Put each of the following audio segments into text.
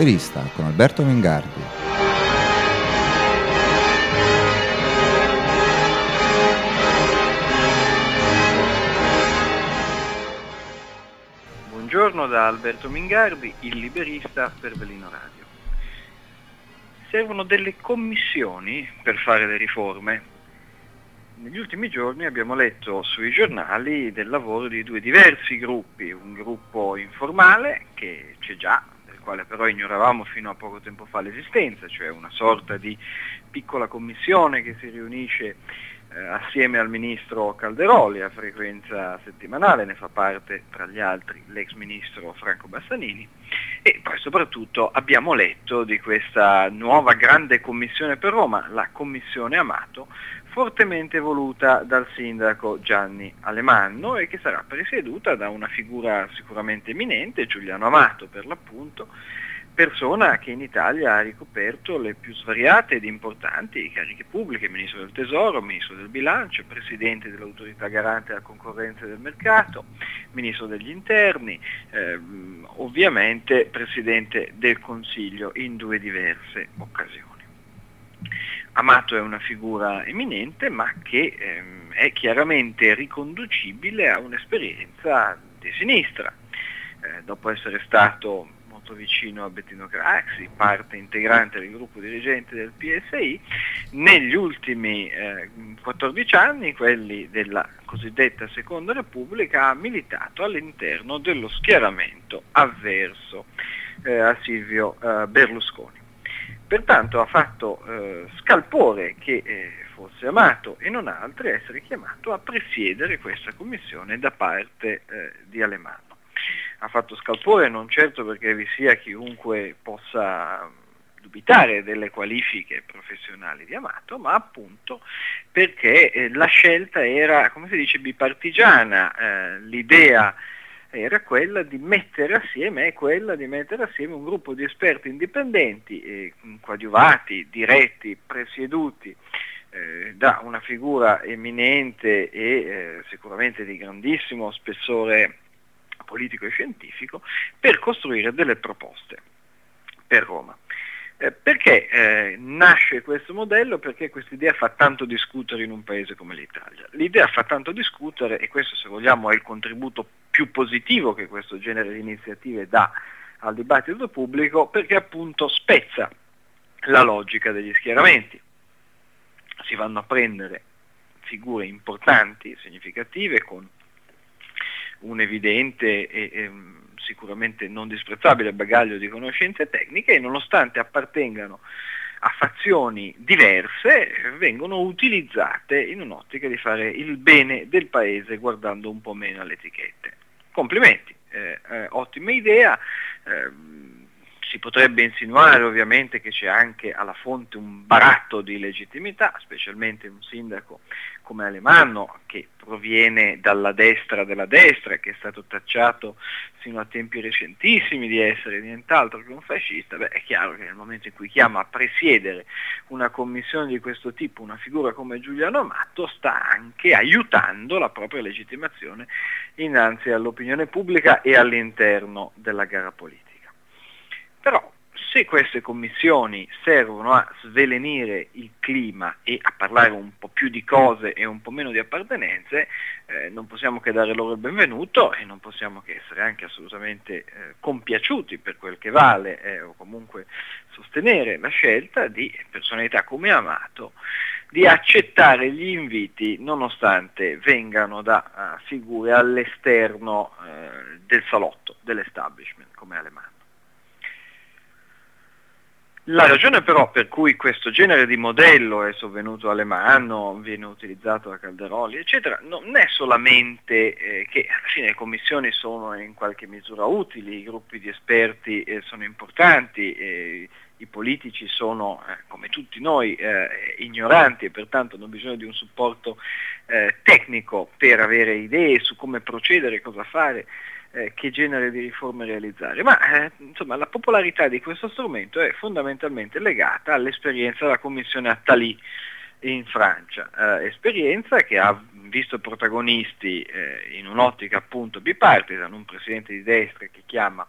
Liberista con Alberto Mingardi. Buongiorno da Alberto Mingardi, il Liberista per Velino Radio. Servono delle commissioni per fare le riforme negli ultimi giorni abbiamo letto sui giornali del lavoro di due diversi gruppi, un gruppo informale che c'è già, del quale però ignoravamo fino a poco tempo fa l'esistenza, cioè una sorta di piccola commissione che si riunisce eh, assieme al ministro Calderoli a frequenza settimanale, ne fa parte tra gli altri l'ex ministro Franco Bassanini. E poi soprattutto abbiamo letto di questa nuova grande commissione per Roma, la commissione Amato, fortemente voluta dal sindaco Gianni Alemanno e che sarà presieduta da una figura sicuramente eminente, Giuliano Amato per l'appunto, persona che in Italia ha ricoperto le più svariate ed importanti cariche pubbliche, Ministro del Tesoro, Ministro del Bilancio, Presidente dell'Autorità Garante della Concorrenza e del Mercato, Ministro degli Interni, ehm, ovviamente Presidente del Consiglio in due diverse occasioni. Amato è una figura eminente ma che ehm, è chiaramente riconducibile a un'esperienza di sinistra. Eh, dopo essere stato molto vicino a Bettino Craxi, parte integrante del gruppo dirigente del PSI, negli ultimi eh, 14 anni, quelli della cosiddetta Seconda Repubblica, ha militato all'interno dello schieramento avverso eh, a Silvio eh, Berlusconi. Pertanto ha fatto eh, scalpore che eh, fosse Amato e non altri essere chiamato a presiedere questa commissione da parte eh, di Alemanno. Fatto scalpore non certo perché vi sia chiunque possa dubitare delle qualifiche professionali di Amato, ma appunto perché eh, la scelta era, come si dice, bipartigiana, eh, l'idea era quella di mettere assieme, quella di mettere assieme un gruppo di esperti indipendenti, eh, coadiuvati, diretti, presieduti eh, da una figura eminente e eh, sicuramente di grandissimo spessore politico e scientifico, per costruire delle proposte per Roma. Eh, perché eh, nasce questo modello? Perché questa idea fa tanto discutere in un paese come l'Italia. L'idea fa tanto discutere, e questo se vogliamo è il contributo più positivo che questo genere di iniziative dà al dibattito pubblico, perché appunto spezza la logica degli schieramenti. Si vanno a prendere figure importanti, significative, con un evidente e, e sicuramente non disprezzabile bagaglio di conoscenze tecniche e nonostante appartengano a fazioni diverse vengono utilizzate in un'ottica di fare il bene del paese guardando un po' meno alle etichette. Complimenti, eh, eh, ottima idea. Eh, potrebbe insinuare ovviamente che c'è anche alla fonte un baratto di legittimità, specialmente un sindaco come Alemanno che proviene dalla destra della destra che è stato tacciato fino a tempi recentissimi di essere nient'altro che un fascista, beh, è chiaro che nel momento in cui chiama a presiedere una commissione di questo tipo una figura come Giuliano Amato sta anche aiutando la propria legittimazione innanzi all'opinione pubblica e all'interno della gara politica. Però se queste commissioni servono a svelenire il clima e a parlare un po' più di cose e un po' meno di appartenenze, eh, non possiamo che dare loro il benvenuto e non possiamo che essere anche assolutamente eh, compiaciuti per quel che vale eh, o comunque sostenere la scelta di personalità come Amato di accettare gli inviti nonostante vengano da uh, figure all'esterno uh, del salotto, dell'establishment come Alemanno. La ragione però per cui questo genere di modello è sovvenuto alle mani, viene utilizzato da Calderoli, eccetera, non è solamente eh, che alla fine le commissioni sono in qualche misura utili, i gruppi di esperti eh, sono importanti, eh, i politici sono, eh, come tutti noi, eh, ignoranti e pertanto hanno bisogno di un supporto eh, tecnico per avere idee su come procedere, cosa fare eh, che genere di riforme realizzare, ma eh, insomma, la popolarità di questo strumento è fondamentalmente legata all'esperienza della Commissione Attali in Francia, eh, esperienza che ha visto protagonisti eh, in un'ottica appunto bipartisan, un presidente di destra che chiama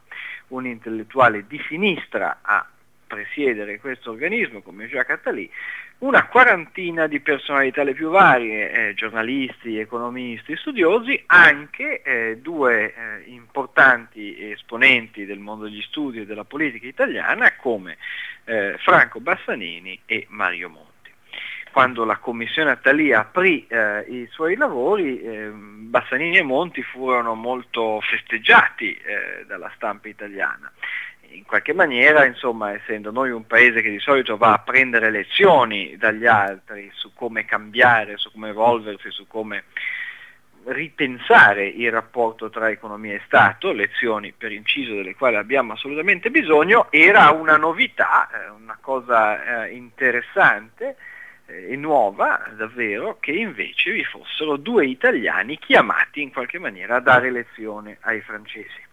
un intellettuale di sinistra a presiedere questo organismo come Jacques Attali, una quarantina di personalità le più varie, eh, giornalisti, economisti, studiosi, anche eh, due eh, importanti esponenti del mondo degli studi e della politica italiana come eh, Franco Bassanini e Mario Monti quando la commissione Attali aprì eh, i suoi lavori, eh, Bassanini e Monti furono molto festeggiati eh, dalla stampa italiana. In qualche maniera, insomma, essendo noi un paese che di solito va a prendere lezioni dagli altri su come cambiare, su come evolversi, su come ripensare il rapporto tra economia e Stato, lezioni per inciso delle quali abbiamo assolutamente bisogno, era una novità, eh, una cosa eh, interessante e nuova davvero che invece vi fossero due italiani chiamati in qualche maniera a dare lezione ai francesi.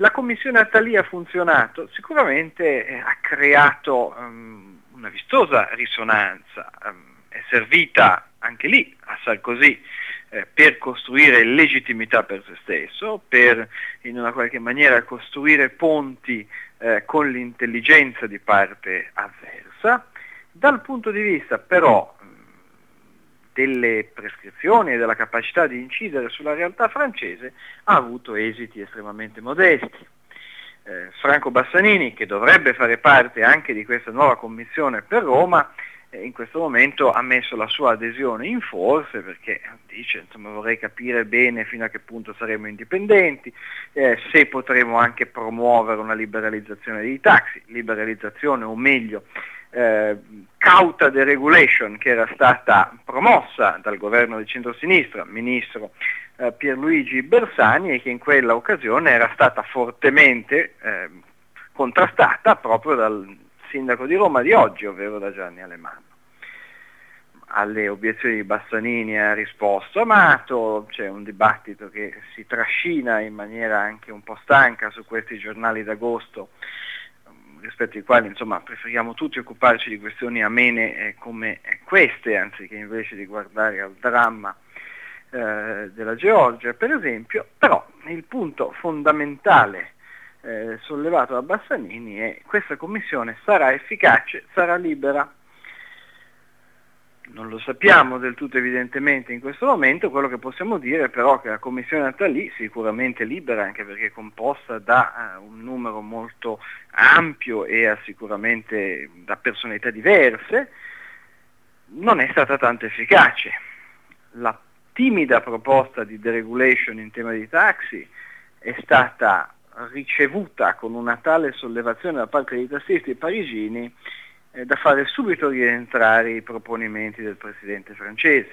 La commissione Attali ha funzionato, sicuramente eh, ha creato um, una vistosa risonanza, um, è servita anche lì a Sarkozy eh, per costruire legittimità per se stesso, per in una qualche maniera costruire ponti eh, con l'intelligenza di parte avversa, dal punto di vista però delle prescrizioni e della capacità di incidere sulla realtà francese ha avuto esiti estremamente modesti. Eh, Franco Bassanini, che dovrebbe fare parte anche di questa nuova commissione per Roma, eh, in questo momento ha messo la sua adesione in forze perché dice insomma, vorrei capire bene fino a che punto saremo indipendenti, eh, se potremo anche promuovere una liberalizzazione dei taxi, liberalizzazione o meglio eh, cauta deregulation che era stata promossa dal governo di centrosinistra, ministro eh, Pierluigi Bersani e che in quella occasione era stata fortemente eh, contrastata proprio dal sindaco di Roma di oggi, ovvero da Gianni Alemanno. Alle obiezioni di Bassanini ha risposto Amato, c'è un dibattito che si trascina in maniera anche un po' stanca su questi giornali d'agosto rispetto ai quali insomma, preferiamo tutti occuparci di questioni amene come queste, anziché invece di guardare al dramma eh, della Georgia, per esempio, però il punto fondamentale eh, sollevato da Bassanini è questa commissione sarà efficace, sarà libera non lo sappiamo del tutto evidentemente in questo momento, quello che possiamo dire però è che la Commissione Natali, sicuramente libera anche perché è composta da uh, un numero molto ampio e sicuramente da personalità diverse, non è stata tanto efficace. La timida proposta di deregulation in tema di taxi è stata ricevuta con una tale sollevazione da parte dei tassisti parigini eh, da fare subito rientrare i proponimenti del Presidente francese.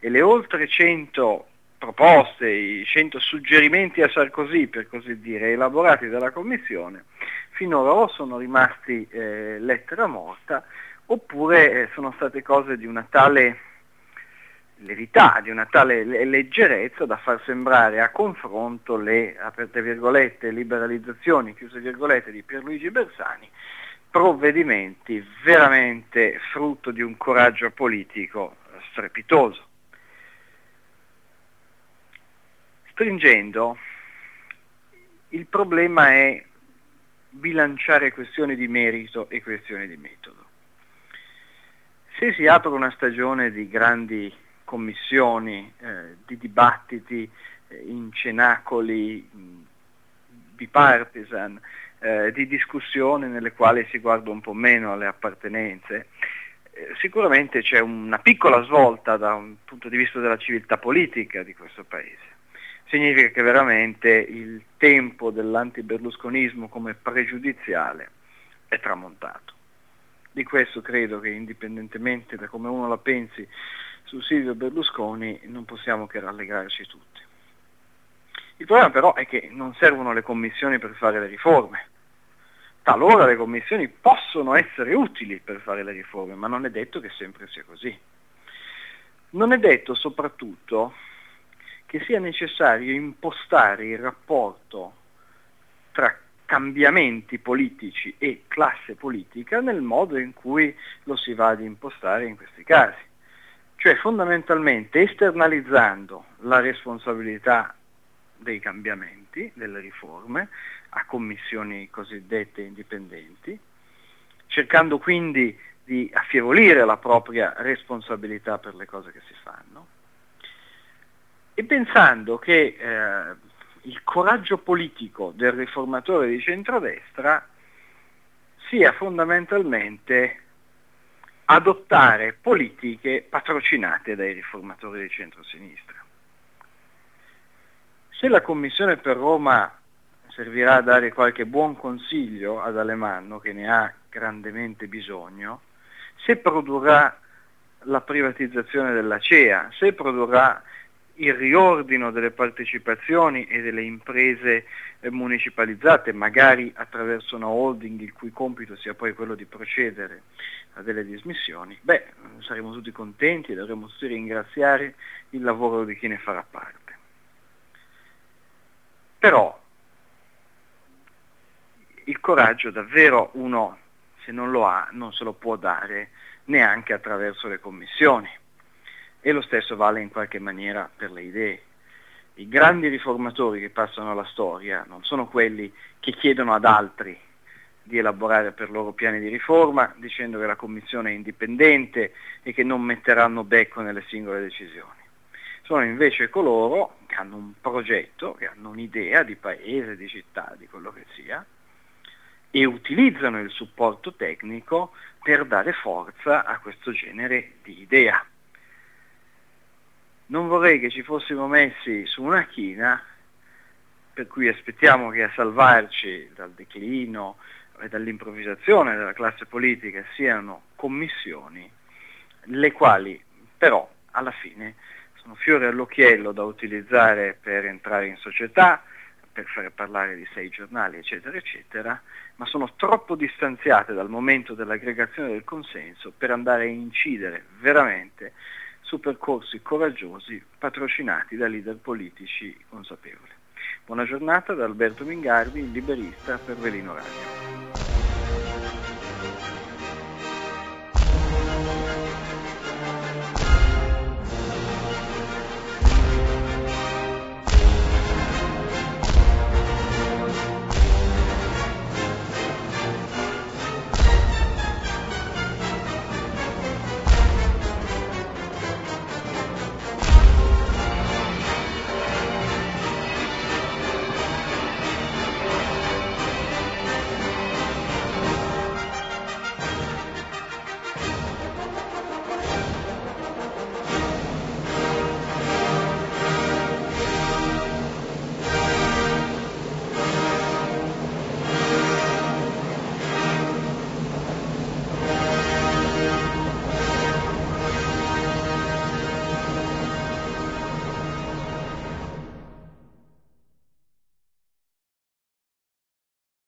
E le oltre 100 proposte, i 100 suggerimenti a Sarkozy, per così dire, elaborati dalla Commissione, finora o sono rimasti eh, lettera morta oppure eh, sono state cose di una tale levità, di una tale leggerezza da far sembrare a confronto le, aperte virgolette, liberalizzazioni, chiuse virgolette, di Pierluigi Bersani provvedimenti veramente frutto di un coraggio politico strepitoso. Stringendo, il problema è bilanciare questioni di merito e questioni di metodo. Se si apre una stagione di grandi commissioni, eh, di dibattiti eh, in cenacoli bipartisan, eh, di discussione nelle quali si guarda un po' meno alle appartenenze, eh, sicuramente c'è una piccola svolta da un punto di vista della civiltà politica di questo Paese. Significa che veramente il tempo dell'antiberlusconismo come pregiudiziale è tramontato. Di questo credo che indipendentemente da come uno la pensi su Silvio Berlusconi non possiamo che rallegrarci tutti. Il problema però è che non servono le commissioni per fare le riforme. Talora le commissioni possono essere utili per fare le riforme, ma non è detto che sempre sia così. Non è detto soprattutto che sia necessario impostare il rapporto tra cambiamenti politici e classe politica nel modo in cui lo si va ad impostare in questi casi. Cioè fondamentalmente esternalizzando la responsabilità dei cambiamenti, delle riforme, a commissioni cosiddette indipendenti, cercando quindi di affievolire la propria responsabilità per le cose che si fanno e pensando che eh, il coraggio politico del riformatore di centrodestra sia fondamentalmente adottare politiche patrocinate dai riformatori di centrosinistra. Se la Commissione per Roma servirà a dare qualche buon consiglio ad Alemanno, che ne ha grandemente bisogno, se produrrà la privatizzazione della CEA, se produrrà il riordino delle partecipazioni e delle imprese municipalizzate, magari attraverso una holding il cui compito sia poi quello di procedere a delle dismissioni, beh, saremo tutti contenti e dovremo tutti ringraziare il lavoro di chi ne farà parte. Però il coraggio davvero uno, se non lo ha, non se lo può dare neanche attraverso le commissioni. E lo stesso vale in qualche maniera per le idee. I grandi riformatori che passano alla storia non sono quelli che chiedono ad altri di elaborare per loro piani di riforma dicendo che la Commissione è indipendente e che non metteranno becco nelle singole decisioni. Sono invece coloro che hanno un progetto, che hanno un'idea di paese, di città, di quello che sia, e utilizzano il supporto tecnico per dare forza a questo genere di idea. Non vorrei che ci fossimo messi su una china per cui aspettiamo che a salvarci dal declino e dall'improvvisazione della classe politica siano commissioni, le quali però alla fine sono fiori all'occhiello da utilizzare per entrare in società, per fare parlare di sei giornali, eccetera, eccetera, ma sono troppo distanziate dal momento dell'aggregazione del consenso per andare a incidere veramente su percorsi coraggiosi patrocinati da leader politici consapevoli. Buona giornata da Alberto Mingardi, liberista per Velino Radio.